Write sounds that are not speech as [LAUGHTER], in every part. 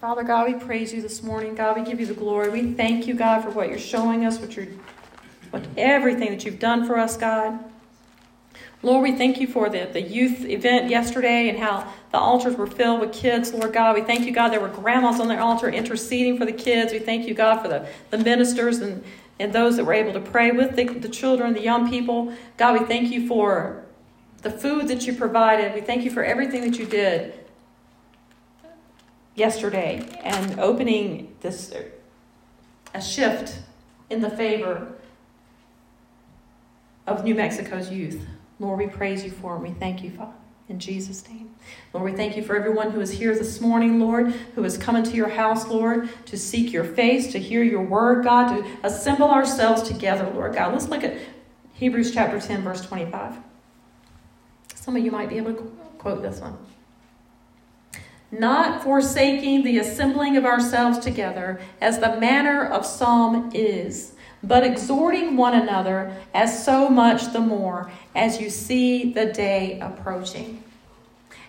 Father God, we praise you this morning. God, we give you the glory. We thank you, God, for what you're showing us, what you're, what everything that you've done for us, God. Lord, we thank you for the, the youth event yesterday and how the altars were filled with kids, Lord God. We thank you, God, there were grandmas on their altar interceding for the kids. We thank you, God, for the, the ministers and, and those that were able to pray with the, the children, the young people. God, we thank you for the food that you provided. We thank you for everything that you did yesterday and opening this a shift in the favor of New Mexico's youth. Lord, we praise you for it. We thank you, Father, in Jesus' name. Lord, we thank you for everyone who is here this morning, Lord, who has come into your house, Lord, to seek your face, to hear your word, God, to assemble ourselves together, Lord God. Let's look at Hebrews chapter 10, verse 25. Some of you might be able to quote this one. Not forsaking the assembling of ourselves together, as the manner of some is but exhorting one another as so much the more as you see the day approaching.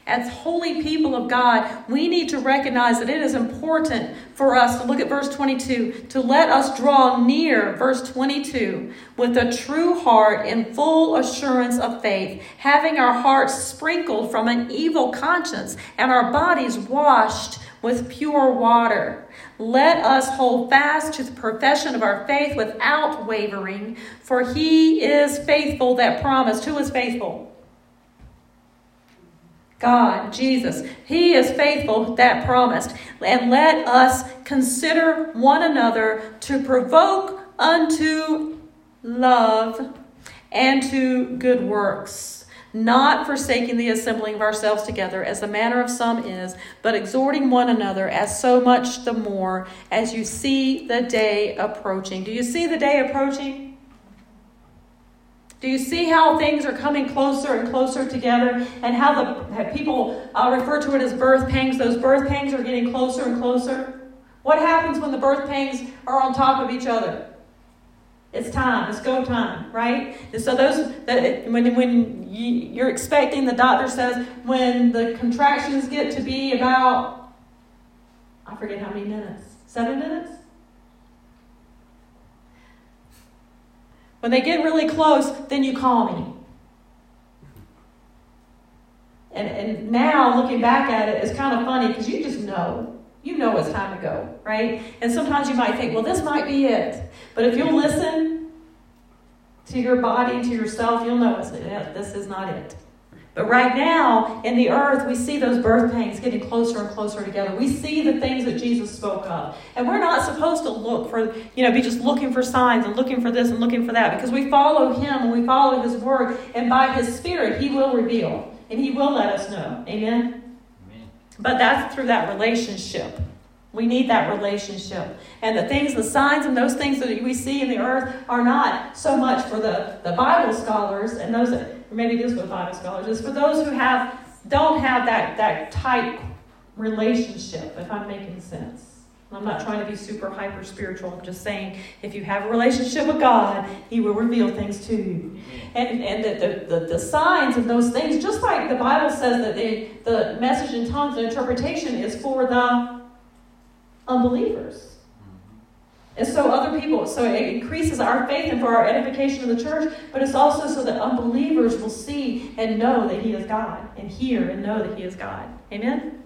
As holy people of God, we need to recognize that it is important for us to look at verse 22, to let us draw near, verse 22, with a true heart and full assurance of faith, having our hearts sprinkled from an evil conscience and our bodies washed with pure water. Let us hold fast to the profession of our faith without wavering, for he is faithful that promised. Who is faithful? God, Jesus. He is faithful that promised. And let us consider one another to provoke unto love and to good works not forsaking the assembling of ourselves together as the manner of some is, but exhorting one another as so much the more as you see the day approaching. Do you see the day approaching? Do you see how things are coming closer and closer together and how the people uh, refer to it as birth pangs? Those birth pangs are getting closer and closer. What happens when the birth pangs are on top of each other? It's time. It's go time, right? And so those that when when you, are expecting, the doctor says when the contractions get to be about, I forget how many minutes, seven minutes. When they get really close, then you call me. And, and now looking back at it, it's kind of funny because you just know you know it's time to go, right? And sometimes you might think, well, this might be it. But if you'll listen to your body, to yourself, you'll know this is not it. But right now, in the earth, we see those birth pains getting closer and closer together. We see the things that Jesus spoke of. And we're not supposed to look for, you know, be just looking for signs and looking for this and looking for that because we follow Him and we follow His Word. And by His Spirit, He will reveal and He will let us know. Amen? Amen. But that's through that relationship. We need that relationship. And the things, the signs and those things that we see in the earth are not so much for the, the Bible scholars and those that, or maybe it is for the Bible scholars, it's for those who have don't have that, that tight relationship, if I'm making sense. I'm not trying to be super hyper spiritual. I'm just saying if you have a relationship with God, He will reveal things to you. And, and the, the, the, the signs of those things, just like the Bible says that the, the message in tongues and interpretation is for the unbelievers. And so other people, so it increases our faith and for our edification of the church, but it's also so that unbelievers will see and know that He is God, and hear and know that He is God. Amen?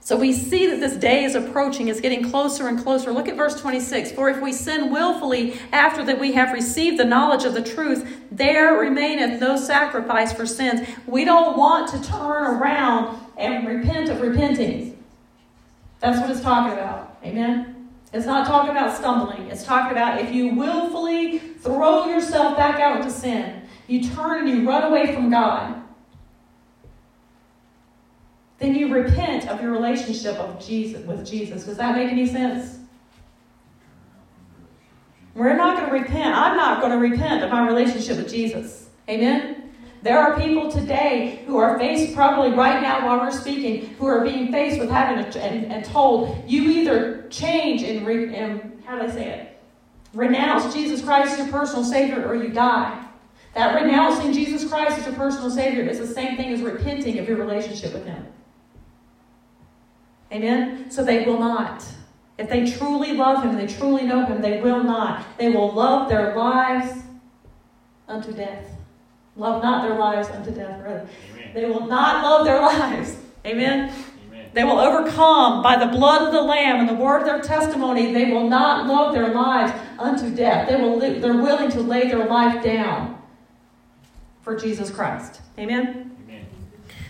So we see that this day is approaching, it's getting closer and closer. Look at verse 26. For if we sin willfully after that we have received the knowledge of the truth, there remaineth no sacrifice for sins. We don't want to turn around and repent of repenting. That's what it's talking about. Amen? It's not talking about stumbling. It's talking about if you willfully throw yourself back out into sin, you turn and you run away from God then you repent of your relationship of Jesus, with Jesus. Does that make any sense? We're not going to repent. I'm not going to repent of my relationship with Jesus. Amen? There are people today who are faced, probably right now while we're speaking, who are being faced with having a, and, and told, you either change and, re, and, how do I say it? Renounce Jesus Christ as your personal Savior or you die. That renouncing Jesus Christ as your personal Savior is the same thing as repenting of your relationship with Him. Amen? So they will not. If they truly love Him, and they truly know Him, they will not. They will love their lives unto death. Love not their lives unto death, rather. Amen. They will not love their lives. Amen? Amen? They will overcome by the blood of the Lamb and the word of their testimony. They will not love their lives unto death. They will, they're willing to lay their life down for Jesus Christ. Amen?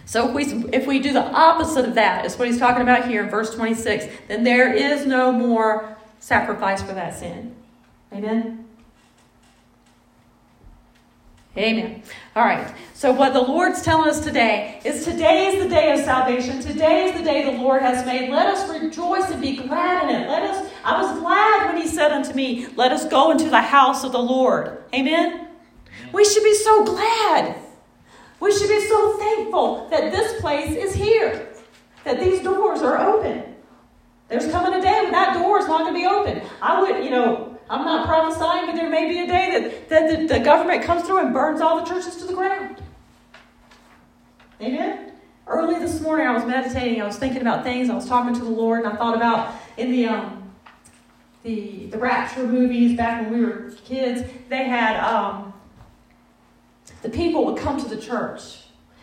So if we, if we do the opposite of that, is what he's talking about here in verse 26, then there is no more sacrifice for that sin. Amen? Amen. All right. So what the Lord's telling us today is today is the day of salvation. Today is the day the Lord has made. Let us rejoice and be glad in it. Let us I was glad when he said unto me, "Let us go into the house of the Lord." Amen. We should be so glad. We should be so thankful that this place is here, that these doors are open. There's coming a day when that door is not going to be open. I would, you know, I'm not prophesying, but there may be a day that, that the, the government comes through and burns all the churches to the ground. Amen? Early this morning, I was meditating. I was thinking about things. I was talking to the Lord, and I thought about in the um, the the Rapture movies back when we were kids. They had um, the people would come to the church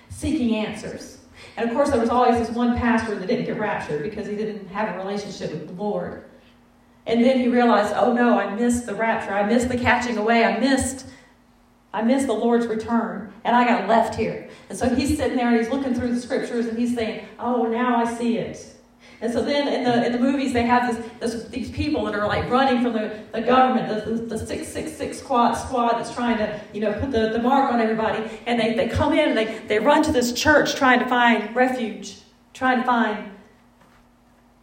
seeking answers. And of course, there was always this one pastor that didn't get raptured because he didn't have a relationship with the Lord. And then he realized, oh no, I missed the rapture. I missed the catching away. I missed, I missed the Lord's return. And I got left here. And so he's sitting there and he's looking through the scriptures and he's saying, oh, now I see it. And so then in the, in the movies, they have this, this, these people that are like running from the, the government, the, the, the 666 squad, squad that's trying to, you know, put the, the mark on everybody. And they, they come in and they, they run to this church trying to find refuge, trying to find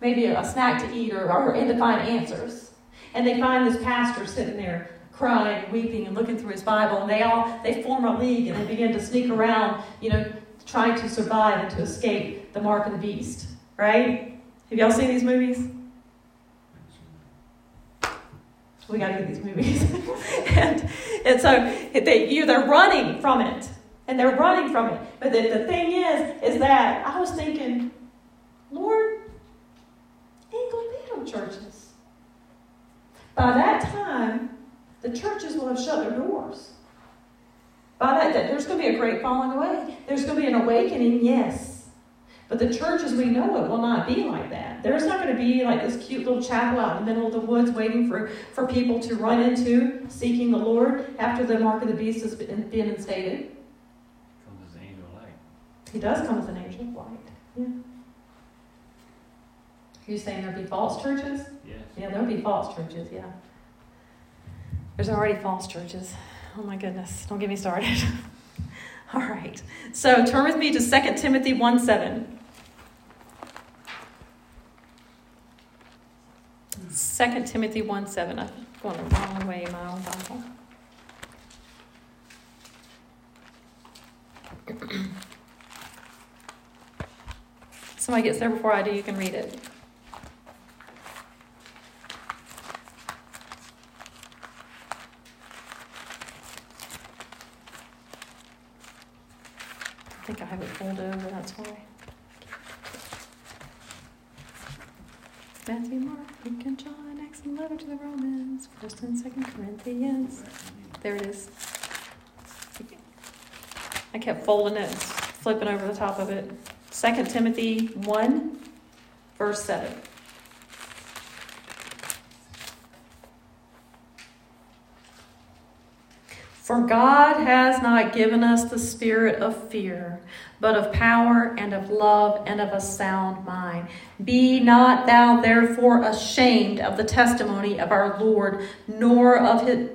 maybe a, snack to eat or, or and to find answers. And they find this pastor sitting there crying, and weeping, and looking through his Bible. And they all, they form a league and they begin to sneak around, you know, trying to survive and to escape the mark of the beast, right? Have y'all seen these movies? We got to get these movies. [LAUGHS] and, and so they, you, they're running from it. And they're running from it. But the, the thing is, is that I was thinking, Lord, ain't going to be no churches. By that time, the churches will have shut their doors. By that, there's going to be a great falling away. There's going to be an awakening, yes. But the church as we know it will not be like that. There's not going to be like this cute little chapel out in the middle of the woods waiting for, for people to run into seeking the Lord after the mark of the beast has been, been instated. Comes as an angel of light. He does come as an angel of light. Yeah. Are you saying there'll be false churches? Yes. Yeah, there'll be false churches, yeah. There's already false churches. Oh my goodness. Don't get me started. [LAUGHS] All right. So turn with me to 2 Timothy 1 7. 2 Timothy 1 7. I'm going the wrong way in my own Bible. [CLEARS THROAT] Somebody gets there before I do, you can read it. Think I have it folded over, that's why. Matthew, Mark, Luke, and John, Acts, and letter to the Romans, First and Second Corinthians. There it is. I kept folding it, flipping over the top of it. Second Timothy one, verse seven. For God has not given us the spirit of fear, but of power and of love and of a sound mind. Be not thou therefore ashamed of the testimony of our Lord, nor of his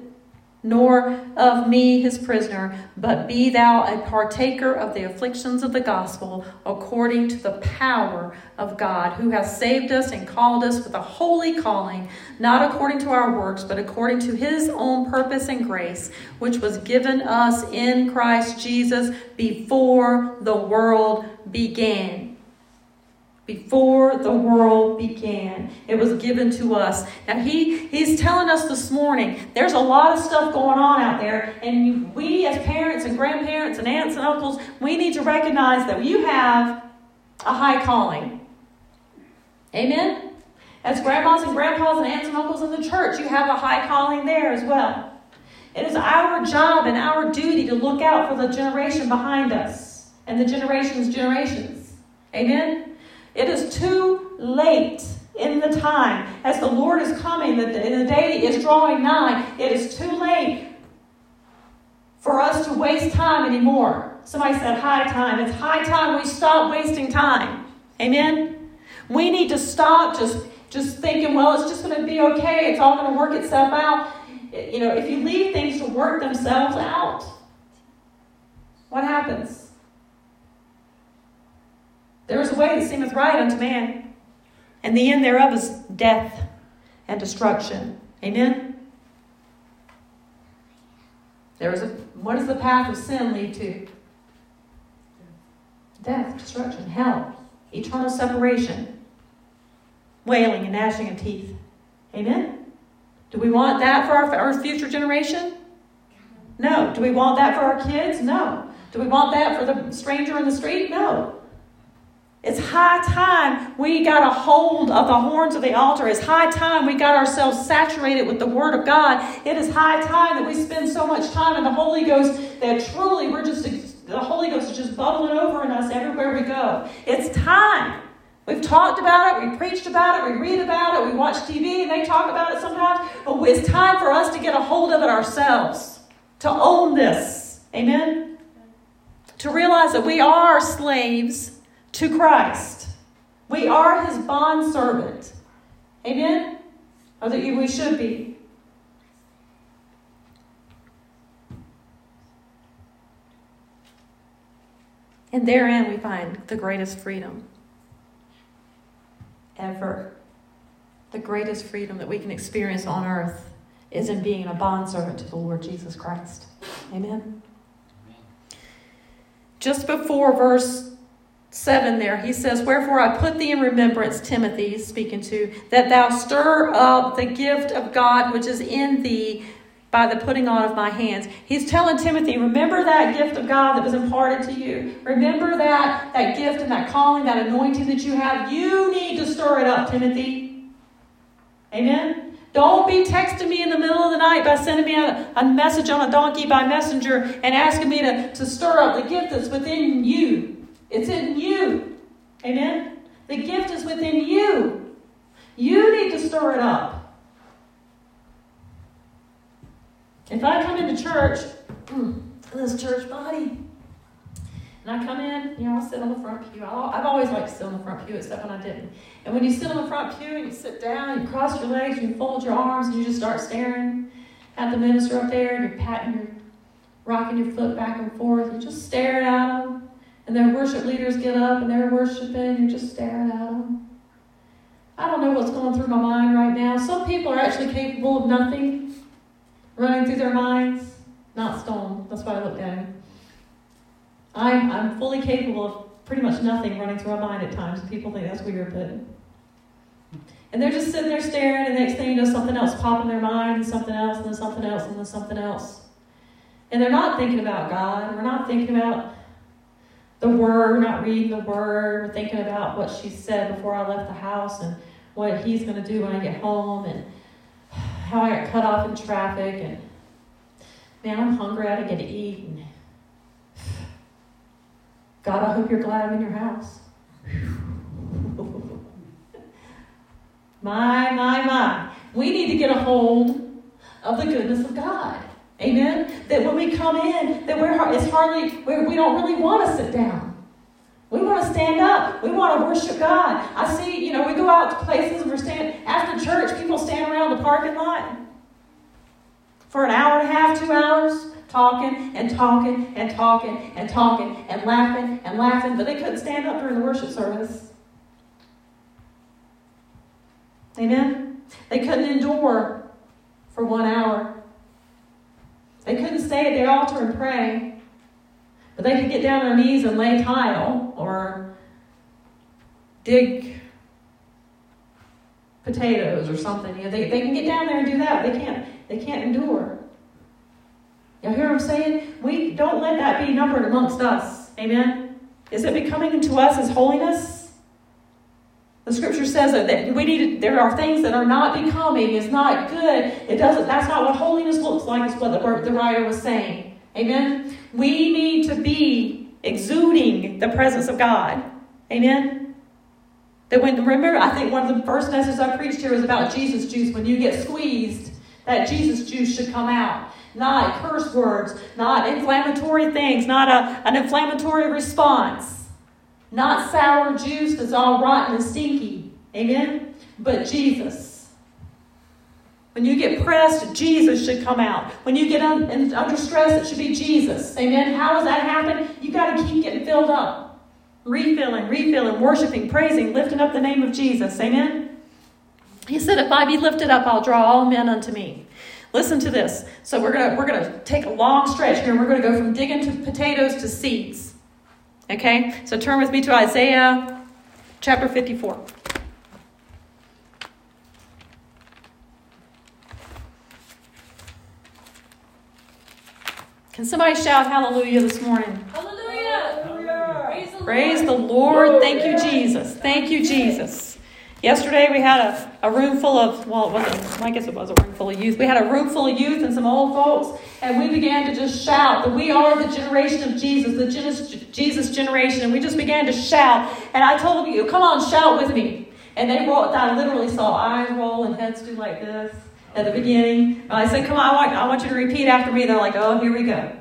nor of me his prisoner, but be thou a partaker of the afflictions of the gospel according to the power of God, who has saved us and called us with a holy calling, not according to our works, but according to his own purpose and grace, which was given us in Christ Jesus before the world began before the world began. It was given to us. Now he he's telling us this morning there's a lot of stuff going on out there and we as parents and grandparents and aunts and uncles, we need to recognize that you have a high calling. Amen? As grandmas and grandpas and aunts and uncles in the church, you have a high calling there as well. It is our job and our duty to look out for the generation behind us and the generations' generations. Amen? It is too late in the time as the Lord is coming, the, the day is drawing nigh. It is too late for us to waste time anymore. Somebody said high time. It's high time we stop wasting time. Amen? We need to stop just, just thinking, well, it's just going to be okay. It's all going to work itself out. You know, if you leave things to work themselves out, what happens? There is a way that seemeth right unto man, and the end thereof is death and destruction. Amen? There is a what does the path of sin lead to? Death, destruction, hell, eternal separation, wailing and gnashing of teeth. Amen? Do we want that for our, our future generation? No. Do we want that for our kids? No. Do we want that for the stranger in the street? No. It's high time we got a hold of the horns of the altar. It's high time we got ourselves saturated with the Word of God. It is high time that we spend so much time in the Holy Ghost that truly we're just, the Holy Ghost is just bubbling over in us everywhere we go. It's time. We've talked about it, we preached about it, we read about it, we watch TV and they talk about it sometimes. But it's time for us to get a hold of it ourselves, to own this. Amen? To realize that we are slaves to Christ. We are his bond servant. Amen? Or that we should be. And therein we find the greatest freedom ever. The greatest freedom that we can experience on earth is in being a bondservant to the Lord Jesus Christ. Amen. Amen. Just before verse 7 there, he says, Wherefore I put thee in remembrance, Timothy, speaking to, that thou stir up the gift of God which is in thee by the putting on of my hands. He's telling Timothy, remember that gift of God that was imparted to you. Remember that, that gift and that calling, that anointing that you have. You need to stir it up, Timothy. Amen? Don't be texting me in the middle of the night by sending me a, a message on a donkey by messenger and asking me to, to stir up the gift that's within you. It's in you. Amen? The gift is within you. You need to stir it up. If I come into church, mm, this church body, and I come in, you know, I sit on the front pew. I've always liked to sit on the front pew, except when I didn't. And when you sit on the front pew and you sit down, you cross your legs, you fold your arms, and you just start staring at the minister up there, and you're patting your, rocking your foot back and forth, you're just staring at them. And their worship leaders get up and they're worshiping, and you're just staring at them. I don't know what's going through my mind right now. Some people are actually capable of nothing running through their minds. Not Stone. That's why I looked at. I'm, I'm fully capable of pretty much nothing running through my mind at times. People think that's weird, but. And they're just sitting there staring, and the next thing you know, something else pop in their mind, and something else, and then something else, and then something else. And they're not thinking about God. We're not thinking about the word, not reading the word, we're thinking about what she said before I left the house and what he's going to do when I get home and how I got cut off in traffic and man, I'm hungry, I gotta get to eat. And, God, I hope you're glad I'm in your house. [LAUGHS] my, my, my. We need to get a hold of the goodness of God. Amen? That when we come in, that we're it's hardly we're, we don't really want to sit down. We want to stand up. We want to worship God. I see, you know, we go out to places and we're standing after church. People stand around the parking lot for an hour and a half, two hours, talking and talking and talking and talking and laughing and laughing, but they couldn't stand up during the worship service. Amen. They couldn't endure for one hour. They couldn't stay at the altar and pray, but they could get down on their knees and lay tile or dig potatoes or something. You know, they, they can get down there and do that. They can't they can't endure. You hear what I'm saying? We don't let that be numbered amongst us. Amen. Is it becoming to us as holiness? The scripture says that we need to, there are things that are not becoming, it's not good. It doesn't that's not what holiness looks like, is what the, the writer was saying. Amen. We need to be exuding the presence of God. Amen. That when remember, I think one of the first messages I preached here was about Jesus juice. When you get squeezed, that Jesus juice should come out. Not curse words, not inflammatory things, not a, an inflammatory response. Not sour juice that's all rotten and stinky. Amen? But Jesus. When you get pressed, Jesus should come out. When you get un- under stress, it should be Jesus. Amen? How does that happen? You got to keep getting filled up. Refilling, refilling, worshiping, praising, lifting up the name of Jesus. Amen? He said, If I be lifted up, I'll draw all men unto me. Listen to this. So we're gonna we're gonna take a long stretch here, we're gonna go from digging to potatoes to seeds. Okay? So turn with me to Isaiah chapter 54. Can somebody shout hallelujah this morning? Hallelujah! Praise the, Praise the Lord. Thank you, Jesus. Thank you, Jesus. Yesterday we had a, a room full of, well, it wasn't, I guess it was a room full of youth. We had a room full of youth and some old folks, and we began to just shout that we are the generation of Jesus, the Jesus generation, and we just began to shout. And I told you, come on, shout with me. And they rolled, I literally saw eyes roll and heads do like this at the beginning. And I said, come on, I want, I want you to repeat after me. They're like, oh, here we go.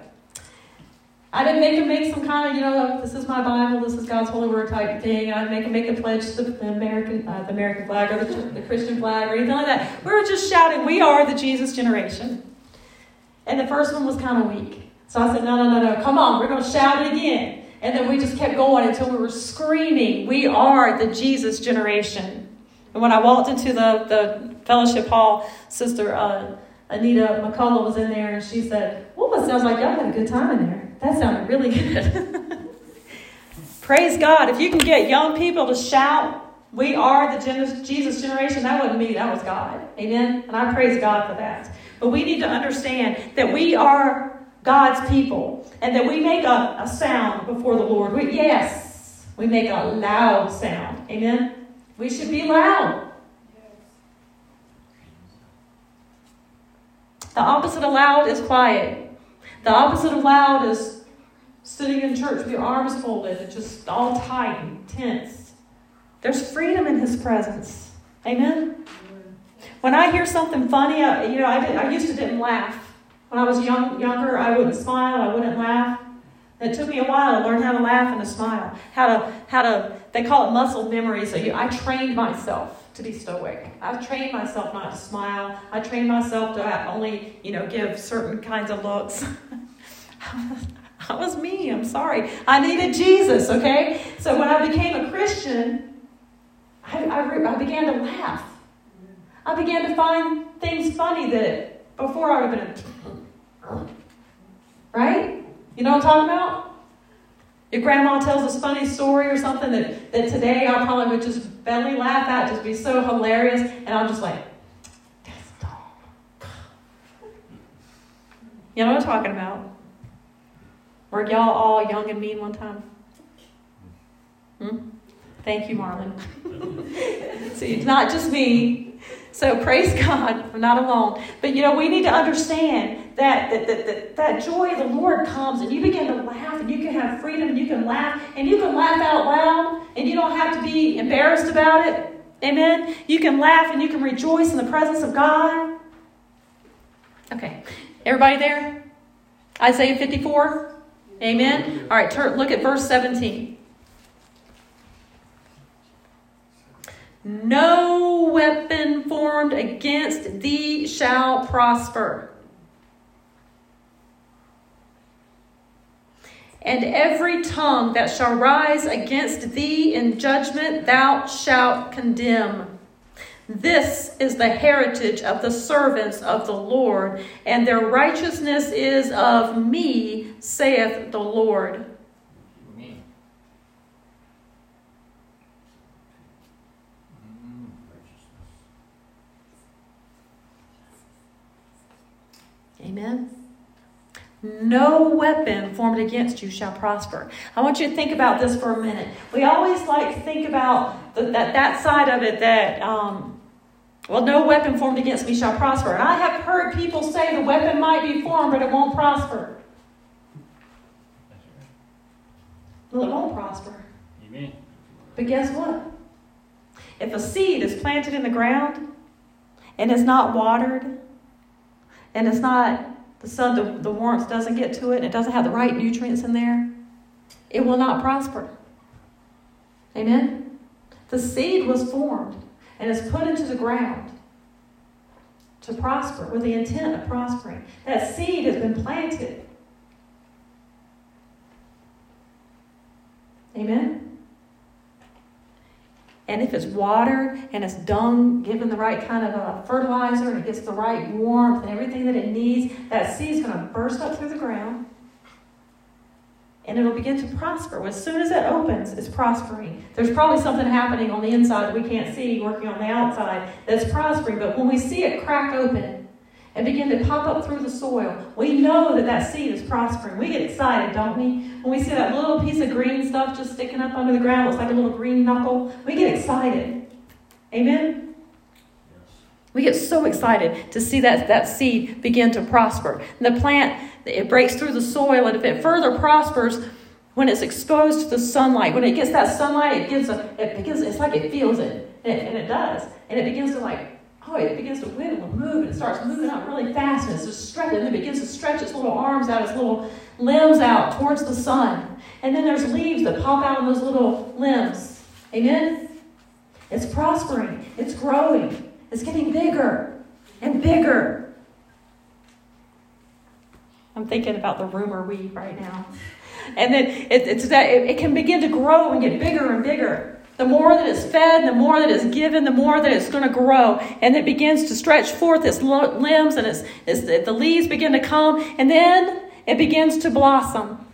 I didn't make him make some kind of, you know, this is my Bible, this is God's holy word type thing. I didn't make him make the pledge to the American, uh, the American flag or the, the Christian flag or anything like that. We were just shouting, "We are the Jesus generation." And the first one was kind of weak, so I said, "No, no, no, no! Come on, we're going to shout it again." And then we just kept going until we were screaming, "We are the Jesus generation!" And when I walked into the the fellowship hall, Sister uh, Anita McCullough was in there, and she said, "What was?" I was like, "Y'all had a good time in there." That sounded really good. [LAUGHS] Praise God. If you can get young people to shout, we are the Jesus generation, that wasn't me, that was God. Amen? And I praise God for that. But we need to understand that we are God's people and that we make a, a sound before the Lord. We, yes, we make a loud sound. Amen? We should be loud. The opposite of loud is quiet. The opposite of loud is sitting in church with your arms folded and just all tight and tense. There's freedom in His presence. Amen? When I hear something funny, I, you know, I, did, I used to didn't laugh. When I was young, younger, I wouldn't smile, I wouldn't laugh. It took me a while to learn how to laugh and to smile. How to, how to, they call it muscle memory. So you, I trained myself to be stoic. I've trained myself not to smile. I trained myself to only, you know, give certain kinds of looks. [LAUGHS] that was me. I'm sorry. I needed Jesus, okay? So when I became a Christian, I, I, I began to laugh. I began to find things funny that before I would have been, right? You know what I'm talking about? Your grandma tells a funny story or something that, that today I probably would just belly laugh at, just be so hilarious, and I'm just like, You know what I'm talking about? Were y'all all young and mean one time? Hmm? Thank you, Marlon. [LAUGHS] See, it's not just me. So praise God, we're not alone. But you know, we need to understand that that, that, that that joy of the Lord comes and you begin to laugh and you can have freedom and you can laugh and you can laugh out loud and you don't have to be embarrassed about it. Amen. You can laugh and you can rejoice in the presence of God. Okay. Everybody there? Isaiah 54? Amen. All right, turn, look at verse 17. No formed against thee shall prosper. And every tongue that shall rise against thee in judgment thou shalt condemn. This is the heritage of the servants of the Lord, and their righteousness is of me, saith the Lord. Amen. No weapon formed against you shall prosper. I want you to think about this for a minute. We always like to think about the, that, that side of it that, um, well, no weapon formed against me shall prosper. And I have heard people say the weapon might be formed, but it won't prosper. Well, it won't prosper. Amen. But guess what? If a seed is planted in the ground and it's not watered and it's not the sun, the, the warmth doesn't get to it, and it doesn't have the right nutrients in there, it will not prosper. Amen? The seed was formed and is put into the ground to prosper with the intent of prospering. That seed has been planted. Amen? And if it's watered and it's dung, given the right kind of uh, fertilizer, and it gets the right warmth and everything that it needs, that seed's going to burst up through the ground and it'll begin to prosper. As soon as it opens, it's prospering. There's probably something happening on the inside that we can't see, working on the outside, that's prospering. But when we see it crack open and begin to pop up through the soil, we know that that seed is prospering. We get excited, don't we? When we see that little piece of green stuff just sticking up under the ground, looks like a little green knuckle, we get excited. Amen? We get so excited to see that, that seed begin to prosper. And the plant it breaks through the soil, and if it further prospers, when it's exposed to the sunlight, when it gets that sunlight, it gives a, it begins, it's like it feels it, and it, and it does, and it begins to like, oh, it begins to wiggle and move, and it starts moving up really fast, and it's just stretching, and it begins to stretch its little arms out, its little limbs out towards the sun, and then there's leaves that pop out on those little limbs. Amen. It's prospering. It's growing. It's getting bigger and bigger I'm thinking about the rumor weed right now. And then it, it's that it, it, can begin to grow and get bigger and bigger. The more that it's fed, the more that it's given, the more that it's going to grow. And it begins to stretch forth its limbs and its, its, the leaves begin to come. And then it begins to blossom.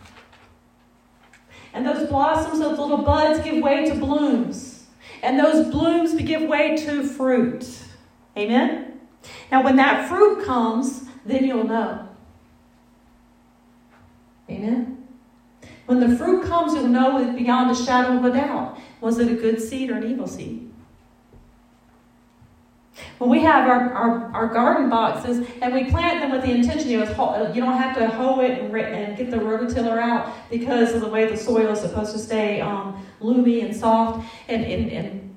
And those blossoms, those little buds, give way to blooms. And those blooms give way to fruit. Amen? Now, when that fruit comes, then you'll know. Amen. When the fruit comes, you'll know it beyond a shadow of a doubt. Was it a good seed or an evil seed? When we have our, our, our garden boxes and we plant them with the intention, you, know, you don't have to hoe it and, and get the rototiller out because of the way the soil is supposed to stay um, loomy and soft and, and, and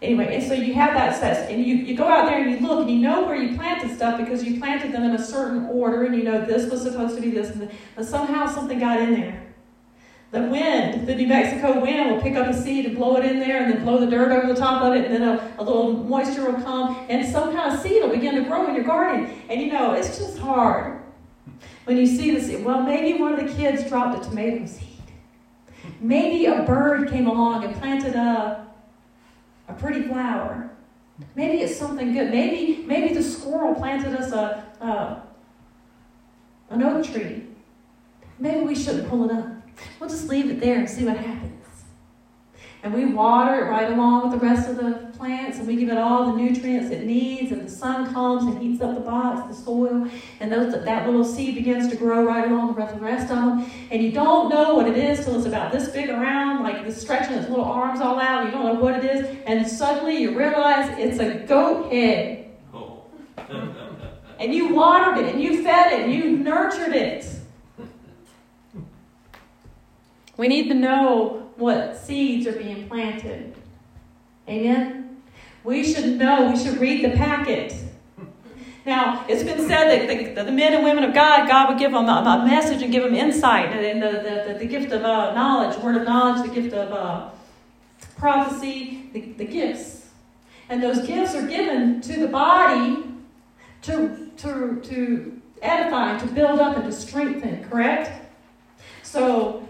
Anyway, and so you have that set, and you, you go out there and you look and you know where you planted stuff because you planted them in a certain order and you know this was supposed to be this, and but somehow something got in there. The wind, the New Mexico wind, will pick up a seed and blow it in there and then blow the dirt over the top of it, and then a, a little moisture will come, and some kind of seed will begin to grow in your garden. And you know, it's just hard when you see seed. Well, maybe one of the kids dropped a tomato seed. Maybe a bird came along and planted a a pretty flower. Maybe it's something good. Maybe maybe the squirrel planted us a, a an oak tree. Maybe we shouldn't pull it up. We'll just leave it there and see what happens. And we water it right along with the rest of the plants, and we give it all the nutrients it needs, and the sun comes and heats up the box, the soil, and those, that little seed begins to grow right along with the rest of them. And you don't know what it is till it's about this big around, like it's stretching its little arms all out. You don't know what it is, and suddenly you realize it's a goat head. Oh. [LAUGHS] and you watered it, and you fed it, and you nurtured it. We need to know what seeds are being planted. Amen? We should know, we should read the packet. Now, it's been said that the, the, men and women of God, God would give them a, a message and give them insight and the, the, the, the gift of uh, knowledge, word of knowledge, the gift of uh, prophecy, the, the gifts. And those gifts are given to the body to, to, to edify, to build up, and to strengthen, correct? So,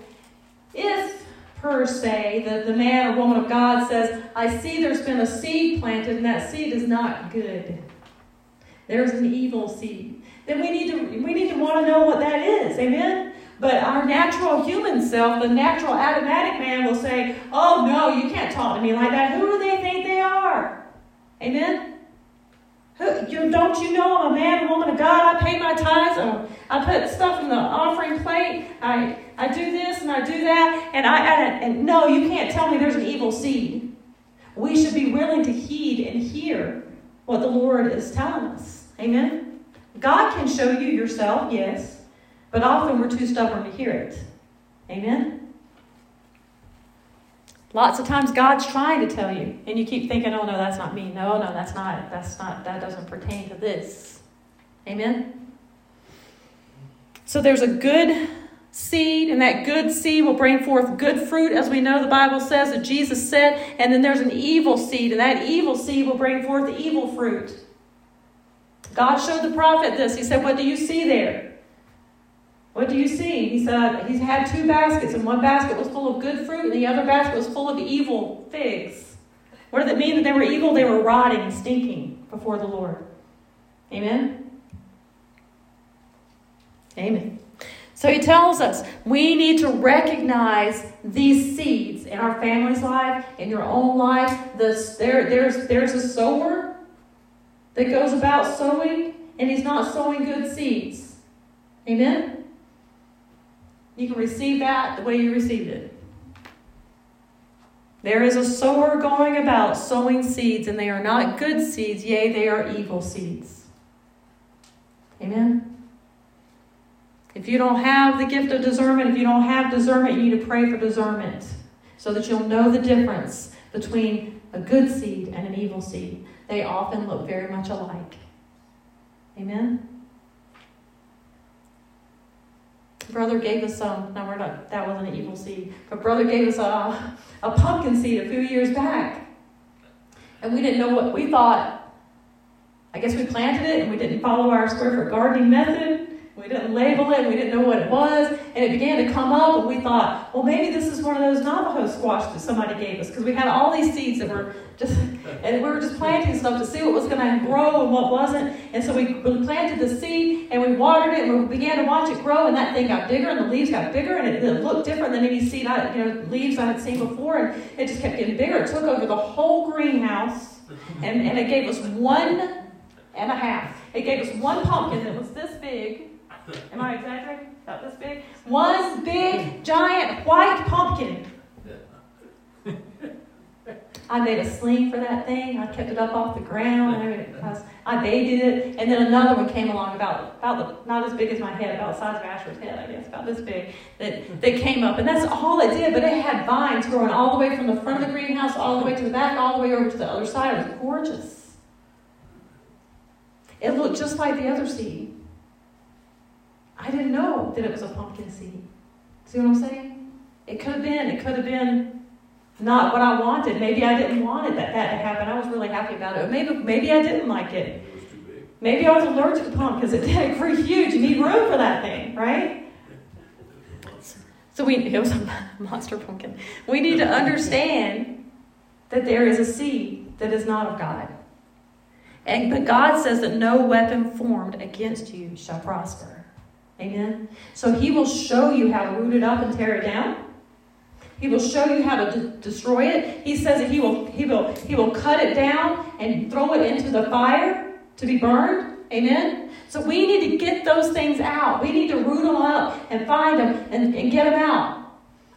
if per se, the, the man or woman of God says, I see there's been a seed planted and that seed is not good. There's an evil seed. Then we need to we need to want to know what that is. Amen? But our natural human self, the natural automatic man, will say, Oh no, you can't talk to me like that. Who do they think they are? Amen? You, don't you know I'm a man, woman of God? I pay my tithes. Oh, I put stuff in the offering plate. I, I do this and I do that. And I and, and no, you can't tell me there's an evil seed. We should be willing to heed and hear what the Lord is telling us. Amen. God can show you yourself, yes, but often we're too stubborn to hear it. Amen. Lots of times God's trying to tell you, and you keep thinking, oh no, that's not me. No, no, that's not, that's not, that doesn't pertain to this. Amen? So there's a good seed, and that good seed will bring forth good fruit, as we know the Bible says that Jesus said, and then there's an evil seed, and that evil seed will bring forth evil fruit. God showed the prophet this. He said, What do you see there? What do you see? He said he had two baskets, and one basket was full of good fruit, and the other basket was full of evil figs. What does it mean that they were evil? They were rotting and stinking before the Lord. Amen? Amen. So he tells us we need to recognize these seeds in our family's life, in your own life. This, there, there's, there's a sower that goes about sowing, and he's not sowing good seeds. Amen? You can receive that the way you received it. There is a sower going about sowing seeds, and they are not good seeds, yea, they are evil seeds. Amen? If you don't have the gift of discernment, if you don't have discernment, you need to pray for discernment so that you'll know the difference between a good seed and an evil seed. They often look very much alike. Amen? Brother gave us some. No, we're not. That wasn't an evil seed. But brother gave us a a pumpkin seed a few years back, and we didn't know what we thought. I guess we planted it and we didn't follow our square foot gardening method. We didn't label it, we didn't know what it was, and it began to come up, and we thought, well, maybe this is one of those Navajo squash that somebody gave us, because we had all these seeds that were just, and we were just planting stuff to see what was going to grow and what wasn't. And so we planted the seed, and we watered it, and we began to watch it grow, and that thing got bigger, and the leaves got bigger, and it, it looked different than any seed, I, you know, leaves I had seen before, and it just kept getting bigger. It took over the whole greenhouse, and, and it gave us one and a half. It gave us one pumpkin that was this big [LAUGHS] Am I exaggerating? About this big? [LAUGHS] One big, giant white pumpkin. [LAUGHS] I made a sling for that thing. I kept it up off the ground. I, I it. And then another one came along about, about the, not as big as my head, about the size of Asher's head, I guess, about this big, that, that came up. And that's all it did. But it had vines growing all the way from the front of the greenhouse, all the way to the back, all the way over to the other side. It was gorgeous. It looked just like the other seed. I didn't know that it was a pumpkin seed. See what I'm saying? It could have been, it could have been not what I wanted. Maybe I didn't want it that that to happen. I was really happy about it. Maybe maybe I didn't like it. Maybe I was allergic to pumpkins. It did grew [LAUGHS] huge. You need room for that thing, right? So we it was a [LAUGHS] monster pumpkin. We need to understand that there is a seed that is not of God. And but God says that no weapon formed against you shall prosper. Amen. So he will show you how to root it up and tear it down. He will show you how to de- destroy it. He says that he will, he, will, he will cut it down and throw it into the fire to be burned. Amen. So we need to get those things out. We need to root them up and find them and, and get them out.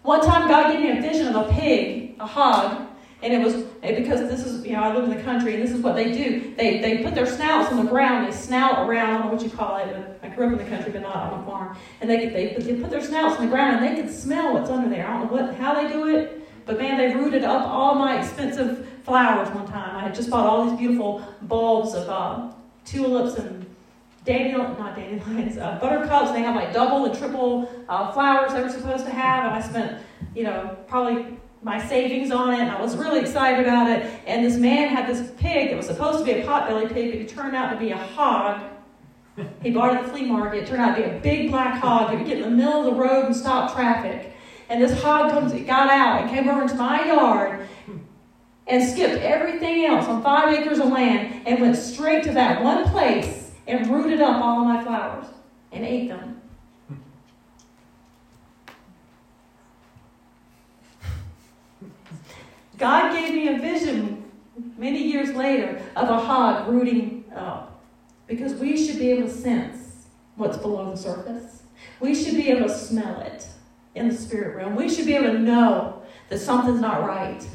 One time, God gave me a vision of a pig, a hog, and it was because this is, you know, I live in the country and this is what they do. They, they put their snouts on the ground, they snout around, I don't know what you call it, I grew up in the country but not on a farm. And they, they, they put their snouts on the ground and they can smell what's under there. I don't know what, how they do it, but man, they rooted up all my expensive flowers one time. I had just bought all these beautiful bulbs of uh, tulips and dandelion, not dandelions, uh, buttercups. They have like double and triple uh, flowers they were supposed to have. And I spent, you know, probably my savings on it, and I was really excited about it. And this man had this pig that was supposed to be a potbelly pig, but he turned out to be a hog. He bought it at the flea market. It turned out to be a big black hog. He would get in the middle of the road and stop traffic. And this hog comes, it got out and came over into my yard and skipped everything else on five acres of land and went straight to that one place and rooted up all of my flowers and ate them. God gave me a vision many years later of a hog rooting up because we should be able to sense what's below the surface. We should be able to smell it in the spirit realm. We should be able to know that something's not right.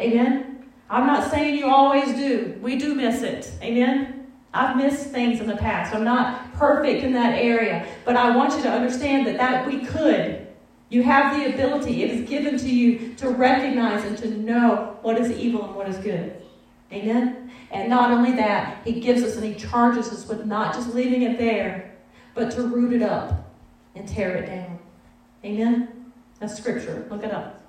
Amen? I'm not saying you always do. We do miss it. Amen? I've missed things in the past. I'm not perfect in that area. But I want you to understand that, that we could. You have the ability. It is given to you to recognize and to know what is evil and what is good. Amen? And not only that, He gives us and He charges us with not just leaving it there, but to root it up and tear it down. Amen? That's scripture. Look it up.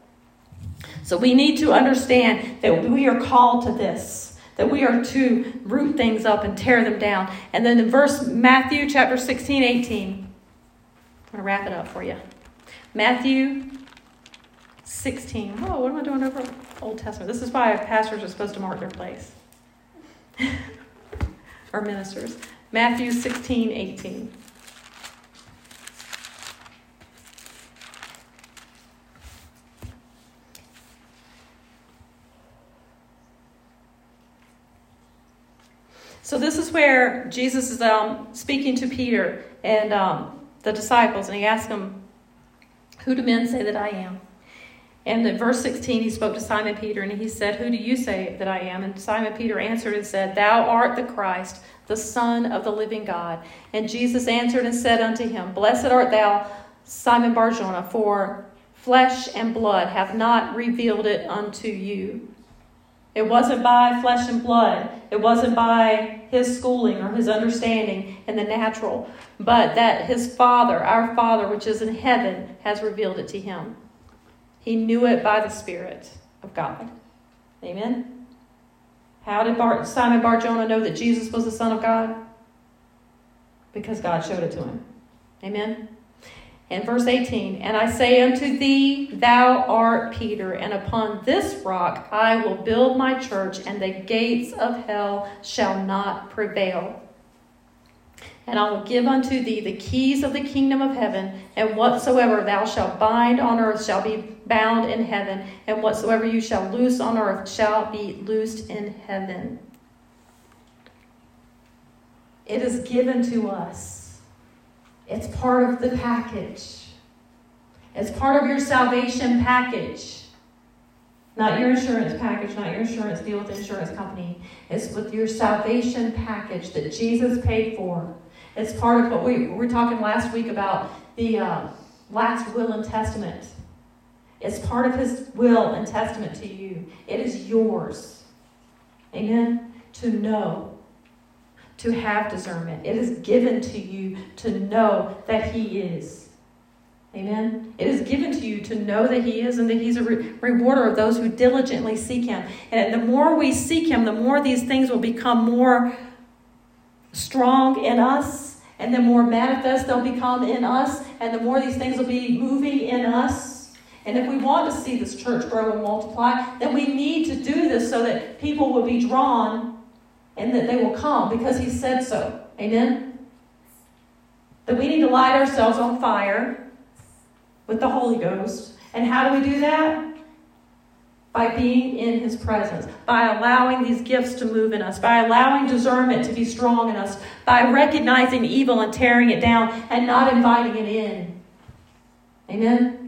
So we need to understand that we are called to this, that we are to root things up and tear them down. And then in verse Matthew chapter 16, 18, I'm going to wrap it up for you. Matthew 16. Oh, what am I doing over Old Testament? This is why pastors are supposed to mark their place. [LAUGHS] or ministers. Matthew 16, 18. So this is where Jesus is um, speaking to Peter and um, the disciples, and he asks them, "Who do men say that I am?" And in verse 16, he spoke to Simon Peter, and he said, Who do you say that I am? And Simon Peter answered and said, Thou art the Christ, the Son of the living God. And Jesus answered and said unto him, Blessed art thou, Simon Barjona, for flesh and blood have not revealed it unto you, it wasn't by flesh and blood. It wasn't by his schooling or his understanding in the natural, but that his Father, our Father, which is in heaven, has revealed it to him. He knew it by the Spirit of God. Amen. How did Bar- Simon Barjona know that Jesus was the Son of God? Because God showed it to him. Amen. And verse 18, and I say unto thee, Thou art Peter, and upon this rock I will build my church, and the gates of hell shall not prevail. And I will give unto thee the keys of the kingdom of heaven, and whatsoever thou shalt bind on earth shall be bound in heaven, and whatsoever you shall loose on earth shall be loosed in heaven. It is given to us it's part of the package. It's part of your salvation package. Not your insurance package, not your insurance deal with the insurance company. It's with your salvation package that Jesus paid for. It's part of what we, we were talking last week about the uh, last will and testament. It's part of his will and testament to you. It is yours. Amen? To know to have discernment. It is given to you to know that He is. Amen. It is given to you to know that He is and that He's a re- rewarder of those who diligently seek Him. And the more we seek Him, the more these things will become more strong in us, and the more manifest they'll become in us, and the more these things will be moving in us. And if we want to see this church grow and multiply, then we need to do this so that people will be drawn and that they will come because he said so. Amen? That we need to light ourselves on fire with the Holy Ghost. And how do we do that? By being in his presence, by allowing these gifts to move in us, by allowing discernment to be strong in us, by recognizing evil and tearing it down and not inviting it in. Amen?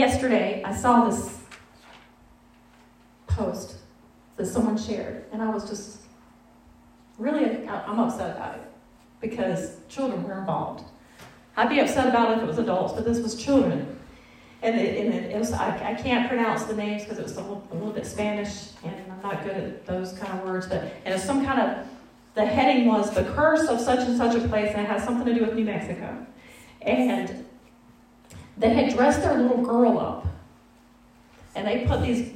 Yesterday, I saw this post that someone shared, and I was just really, uh, I'm upset about it because children were involved. I'd be upset about it if it was adults, but this was children. And it, and it, it was, I, I, can't pronounce the names because it was a little, a little, bit Spanish, and I'm not good at those kind of words, but and it's some kind of, the heading was The Curse of Such and Such a Place, and it has something to do with New Mexico. And they had dressed their little girl up. And they put these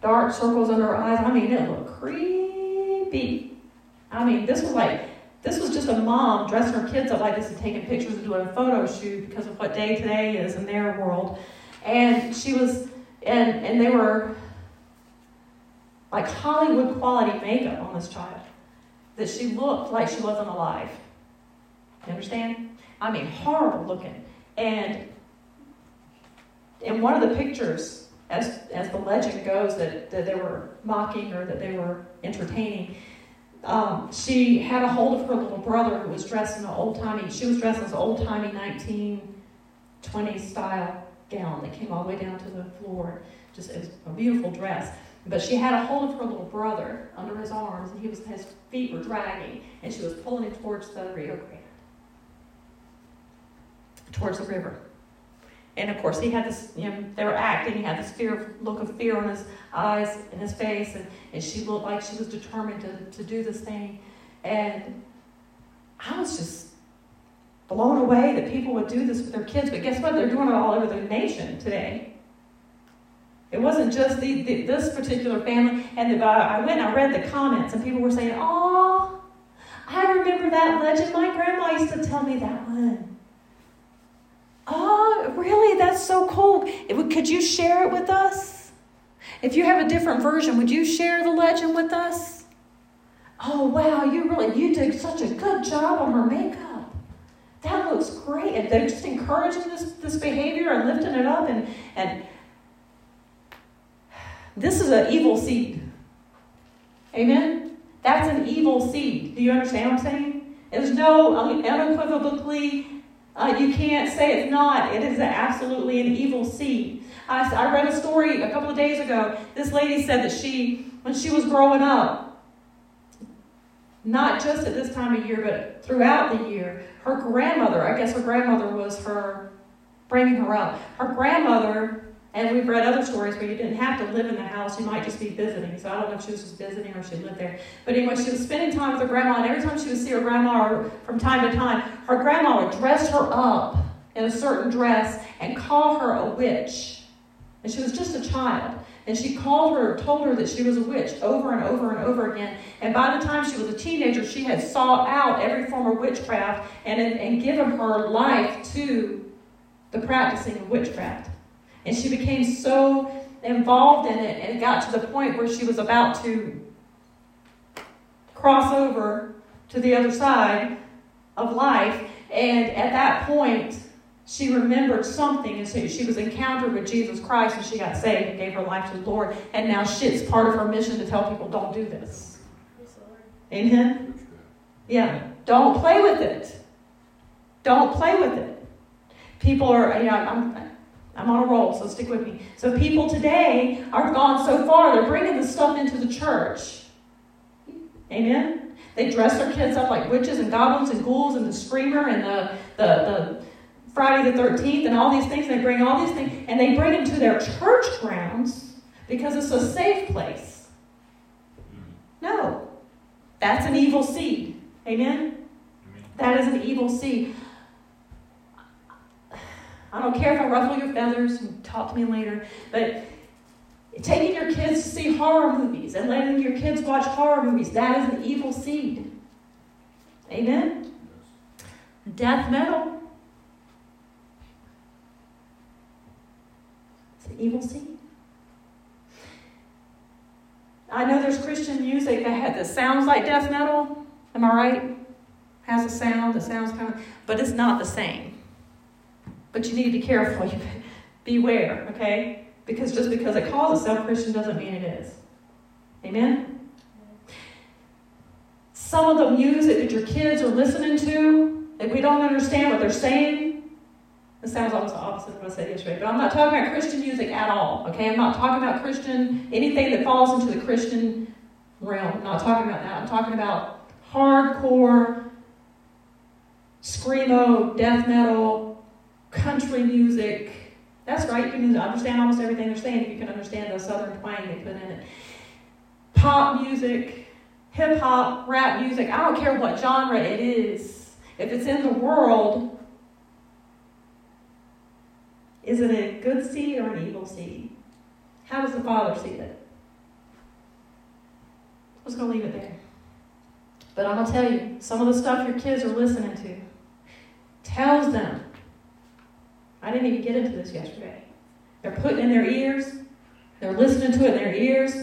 dark circles under her eyes. I mean, it looked creepy. I mean, this was like, this was just a mom dressing her kids up like this and taking pictures and doing a photo shoot because of what day today is in their world. And she was, and, and they were like Hollywood quality makeup on this child. That she looked like she wasn't alive. You understand? I mean, horrible looking. And in one of the pictures, as, as the legend goes, that, that they were mocking or that they were entertaining, um, she had a hold of her little brother who was dressed in an old timey, she was dressed in an old timey 1920s style gown that came all the way down to the floor. Just it was a beautiful dress. But she had a hold of her little brother under his arms, and he was his feet were dragging, and she was pulling him towards the Rio Grande, towards the river. And of course, he had this, you know, they were acting, he had this fear, look of fear on his eyes and his face, and, and she looked like she was determined to, to do this thing. And I was just blown away that people would do this with their kids. But guess what? They're doing it all over the nation today. It wasn't just the, the, this particular family. And the, uh, I went and I read the comments, and people were saying, Oh, I remember that legend. My grandma used to tell me that one. Oh, really? That's so cool. Could you share it with us? If you have a different version, would you share the legend with us? Oh, wow, you really, you did such a good job on her makeup. That looks great. And they're just encouraging this, this behavior and lifting it up. And, and this is an evil seed. Amen? That's an evil seed. Do you understand what I'm saying? There's no unequivocally uh, you can't say it's not. It is absolutely an evil seed. I, I read a story a couple of days ago. This lady said that she, when she was growing up, not just at this time of year, but throughout the year, her grandmother, I guess her grandmother was her bringing her up. Her grandmother and we've read other stories where you didn't have to live in the house, you might just be visiting. So I don't know if she was just visiting or she lived there. But anyway, she was spending time with her grandma, and every time she would see her grandma from time to time, her grandma would dress her up in a certain dress and call her a witch. And she was just a child. And she called her, told her that she was a witch over and over and over again. And by the time she was a teenager, she had sought out every form of witchcraft and, and given her life to the practicing of witchcraft. And she became so involved in it, and it got to the point where she was about to cross over to the other side of life. And at that point, she remembered something, and so she was encountered with Jesus Christ, and she got saved and gave her life to the Lord. And now it's part of her mission to tell people, don't do this. Amen? Yeah. Don't play with it. Don't play with it. People are, you know, I'm, I'm on a roll, so stick with me. So people today are gone so far, they're bringing this stuff into the church. Amen? They dress their kids up like witches and goblins and ghouls and the screamer and the, the, the Friday the 13th and all these things. They bring all these things and they bring them to their church grounds because it's a safe place. No. That's an evil seed. Amen? That is an evil seed. I don't care if I ruffle your feathers and talk to me later, but taking your kids to see horror movies and letting your kids watch horror movies, that is an evil seed. Amen? Death metal. It's an evil seed. I know there's Christian music that, that sounds like death metal. Am I right? Has a sound that sounds kind of, but it's not the same. But you need to be careful. [LAUGHS] Beware, okay? Because just because it calls itself Christian doesn't mean it is. Amen? Some of the music that your kids are listening to, if we don't understand what they're saying, it sounds almost the opposite of what I said yesterday. But I'm not talking about Christian music at all, okay? I'm not talking about Christian, anything that falls into the Christian realm. I'm not talking about that. I'm talking about hardcore, screamo, death metal, country music. That's right, you can understand almost everything they're saying if you can understand the southern twang they put in it. Pop music, hip hop, rap music, I don't care what genre it is. If it's in the world, is it a good seed or an evil seed? How does the Father see it? I'm just going to leave it there. But I'm going to tell you, some of the stuff your kids are listening to tells them I didn't even get into this yesterday. They're putting in their ears, they're listening to it in their ears,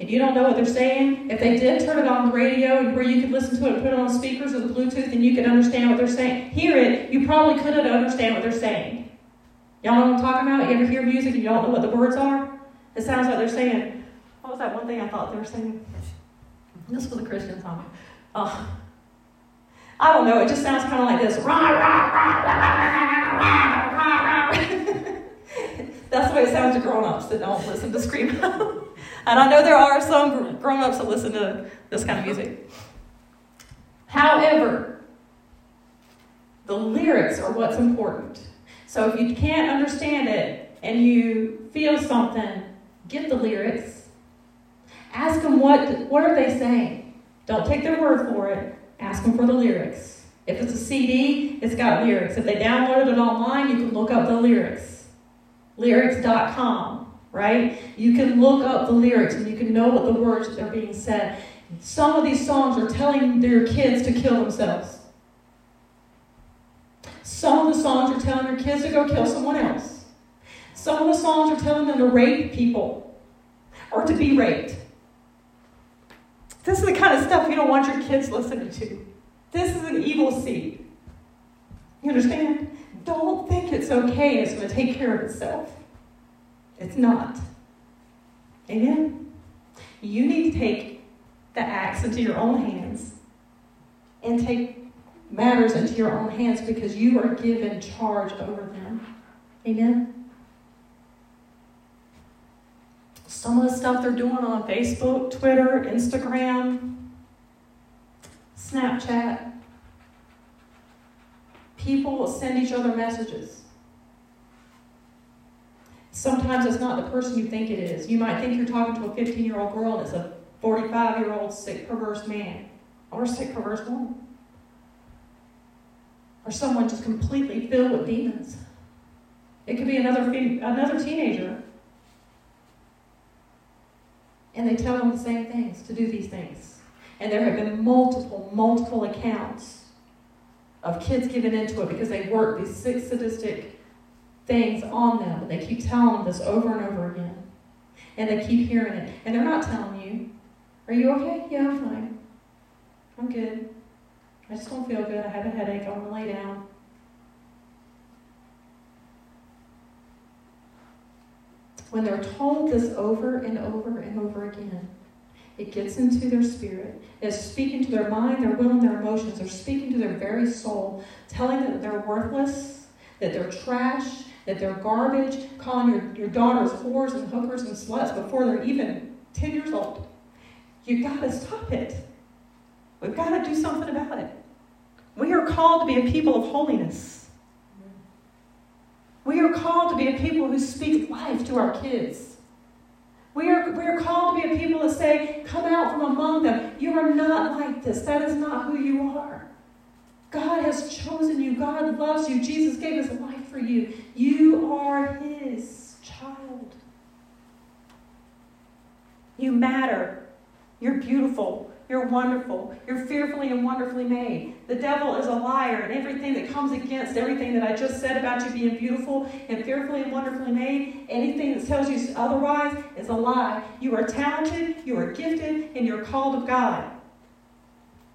and you don't know what they're saying, if they did turn it on the radio and where you could listen to it and put it on speakers the Bluetooth and you could understand what they're saying, hear it, you probably couldn't understand what they're saying. Y'all know what I'm talking about? You ever hear music and you don't know what the words are? It sounds like they're saying, what was that one thing I thought they were saying? This was a Christian song. Oh, I don't know, it just sounds kind of like this. That's the way it sounds to grown that don't listen to Screamo. and I know there are some grown ups that listen to this kind of music. However, the lyrics are what's important. So if you can't understand it and you feel something, get the lyrics. Ask them what, what are they saying. Don't take their word for it. Ask them for the lyrics. If it's a CD, it's got lyrics. If they downloaded it online, you can look up the lyrics. Lyrics.com, right? You can look up the lyrics and you can know what the words that are being said. Some of these songs are telling their kids to kill themselves. Some of the songs are telling their kids to go kill someone else. Some of the songs are telling them to rape people or to be raped. This is the kind of stuff you don't want your kids listening to. This is an evil seed. You understand? Don't think it's okay it's going to take care of itself. It's not. Amen? You need to take the axe into your own hands and take matters into your own hands because you are given charge over them. Amen? Some of the stuff they're doing on Facebook, Twitter, Instagram, Snapchat, people send each other messages. Sometimes it's not the person you think it is. You might think you're talking to a 15 year old girl and it's a 45 year old sick, perverse man or a sick, perverse woman. Or someone just completely filled with demons. It could be another, another teenager and they tell them the same things to do these things. And there have been multiple, multiple accounts of kids giving into it because they work these sick, sadistic things on them. They keep telling them this over and over again. And they keep hearing it. And they're not telling you, Are you okay? Yeah, I'm fine. I'm good. I just don't feel good. I have a headache. I want to lay down. when they're told this over and over and over again, it gets into their spirit. It's speaking to their mind, their will, and their emotions. They're speaking to their very soul, telling them that they're worthless, that they're trash, that they're garbage, calling your, your daughters whores and hookers and sluts before they're even 10 years old. You've got to stop it. We've got to do something about it. We are called to be a people of holiness. We are called to be a people who speak life to our kids. We are, we are called to be a people that say, Come out from among them. You are not like this. That is not who you are. God has chosen you. God loves you. Jesus gave his life for you. You are his child. You matter. You're beautiful. You're wonderful. You're fearfully and wonderfully made. The devil is a liar, and everything that comes against everything that I just said about you being beautiful and fearfully and wonderfully made, anything that tells you otherwise is a lie. You are talented, you are gifted, and you're called of God.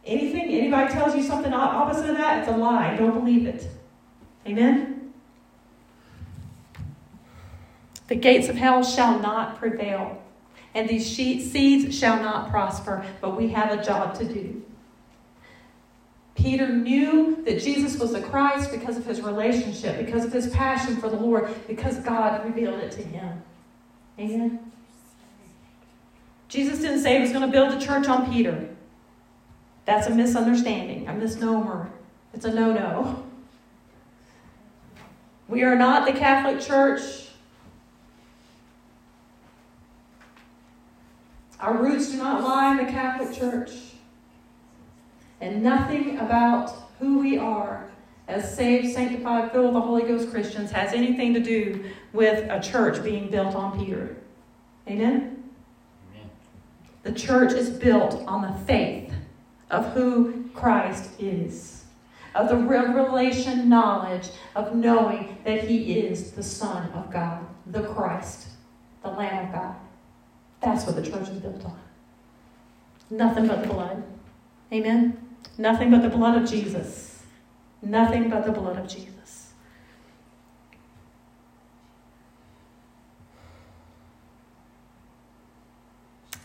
Anything, anybody tells you something opposite of that, it's a lie. Don't believe it. Amen? The gates of hell shall not prevail and these seeds shall not prosper, but we have a job to do. Peter knew that Jesus was the Christ because of his relationship, because of his passion for the Lord, because God revealed it to him. Amen. Jesus didn't say he was going to build a church on Peter. That's a misunderstanding, a misnomer. It's a no no. We are not the Catholic Church. Our roots do not lie in the Catholic Church. And nothing about who we are as saved, sanctified, filled with the Holy Ghost Christians has anything to do with a church being built on Peter. Amen? Amen? The church is built on the faith of who Christ is, of the revelation knowledge of knowing that He is the Son of God, the Christ, the Lamb of God. That's what the church is built on. Nothing but the blood. Amen? Nothing but the blood of Jesus. Nothing but the blood of Jesus.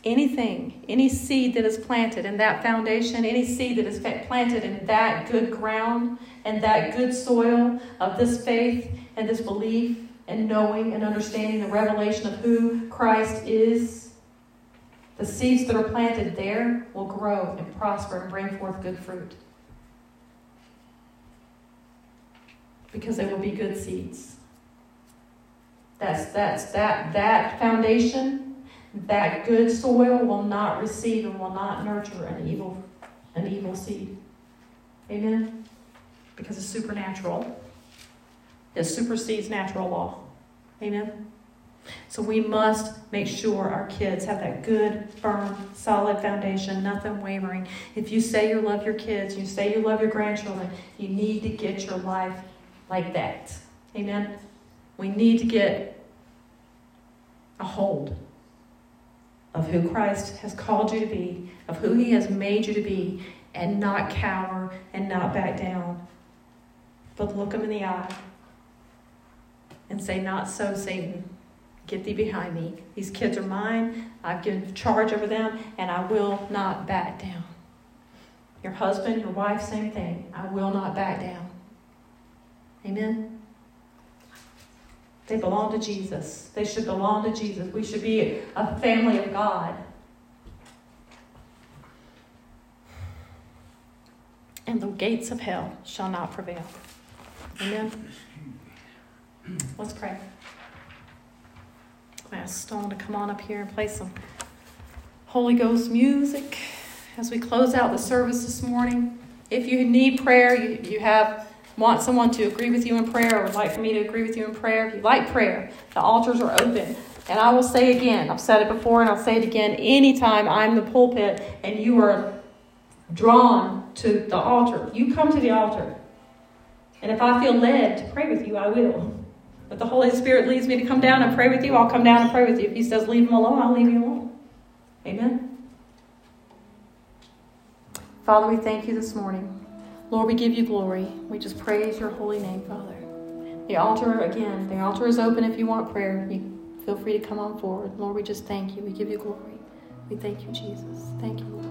Anything, any seed that is planted in that foundation, any seed that is planted in that good ground and that good soil of this faith and this belief and knowing and understanding the revelation of who Christ is, the seeds that are planted there will grow and prosper and bring forth good fruit. Because they will be good seeds. That's that's that that foundation, that good soil will not receive and will not nurture an evil an evil seed. Amen. Because it's supernatural. It supersedes natural law. Amen. So we must make sure our kids have that good, firm, solid foundation, nothing wavering. If you say you love your kids, you say you love your grandchildren, you need to get your life like that. Amen. We need to get a hold of who Christ has called you to be, of who He has made you to be, and not cower and not back down, but look them in the eye and say, Not so, Satan. Get thee behind me. These kids are mine. I've given charge over them, and I will not back down. Your husband, your wife, same thing. I will not back down. Amen. They belong to Jesus. They should belong to Jesus. We should be a family of God. And the gates of hell shall not prevail. Amen. Let's pray. I ask Stone to come on up here and play some Holy Ghost music as we close out the service this morning. If you need prayer, you, you have want someone to agree with you in prayer or would like for me to agree with you in prayer, if you like prayer, the altars are open. And I will say again, I've said it before and I'll say it again, anytime I'm the pulpit and you are drawn to the altar, you come to the altar. And if I feel led to pray with you, I will. If the Holy Spirit leads me to come down and pray with you, I'll come down and pray with you. If He says leave him alone, I'll leave you alone. Amen. Father, we thank you this morning. Lord, we give you glory. We just praise your holy name, Father. The altar, again, the altar is open if you want prayer. You feel free to come on forward. Lord, we just thank you. We give you glory. We thank you, Jesus. Thank you, Lord.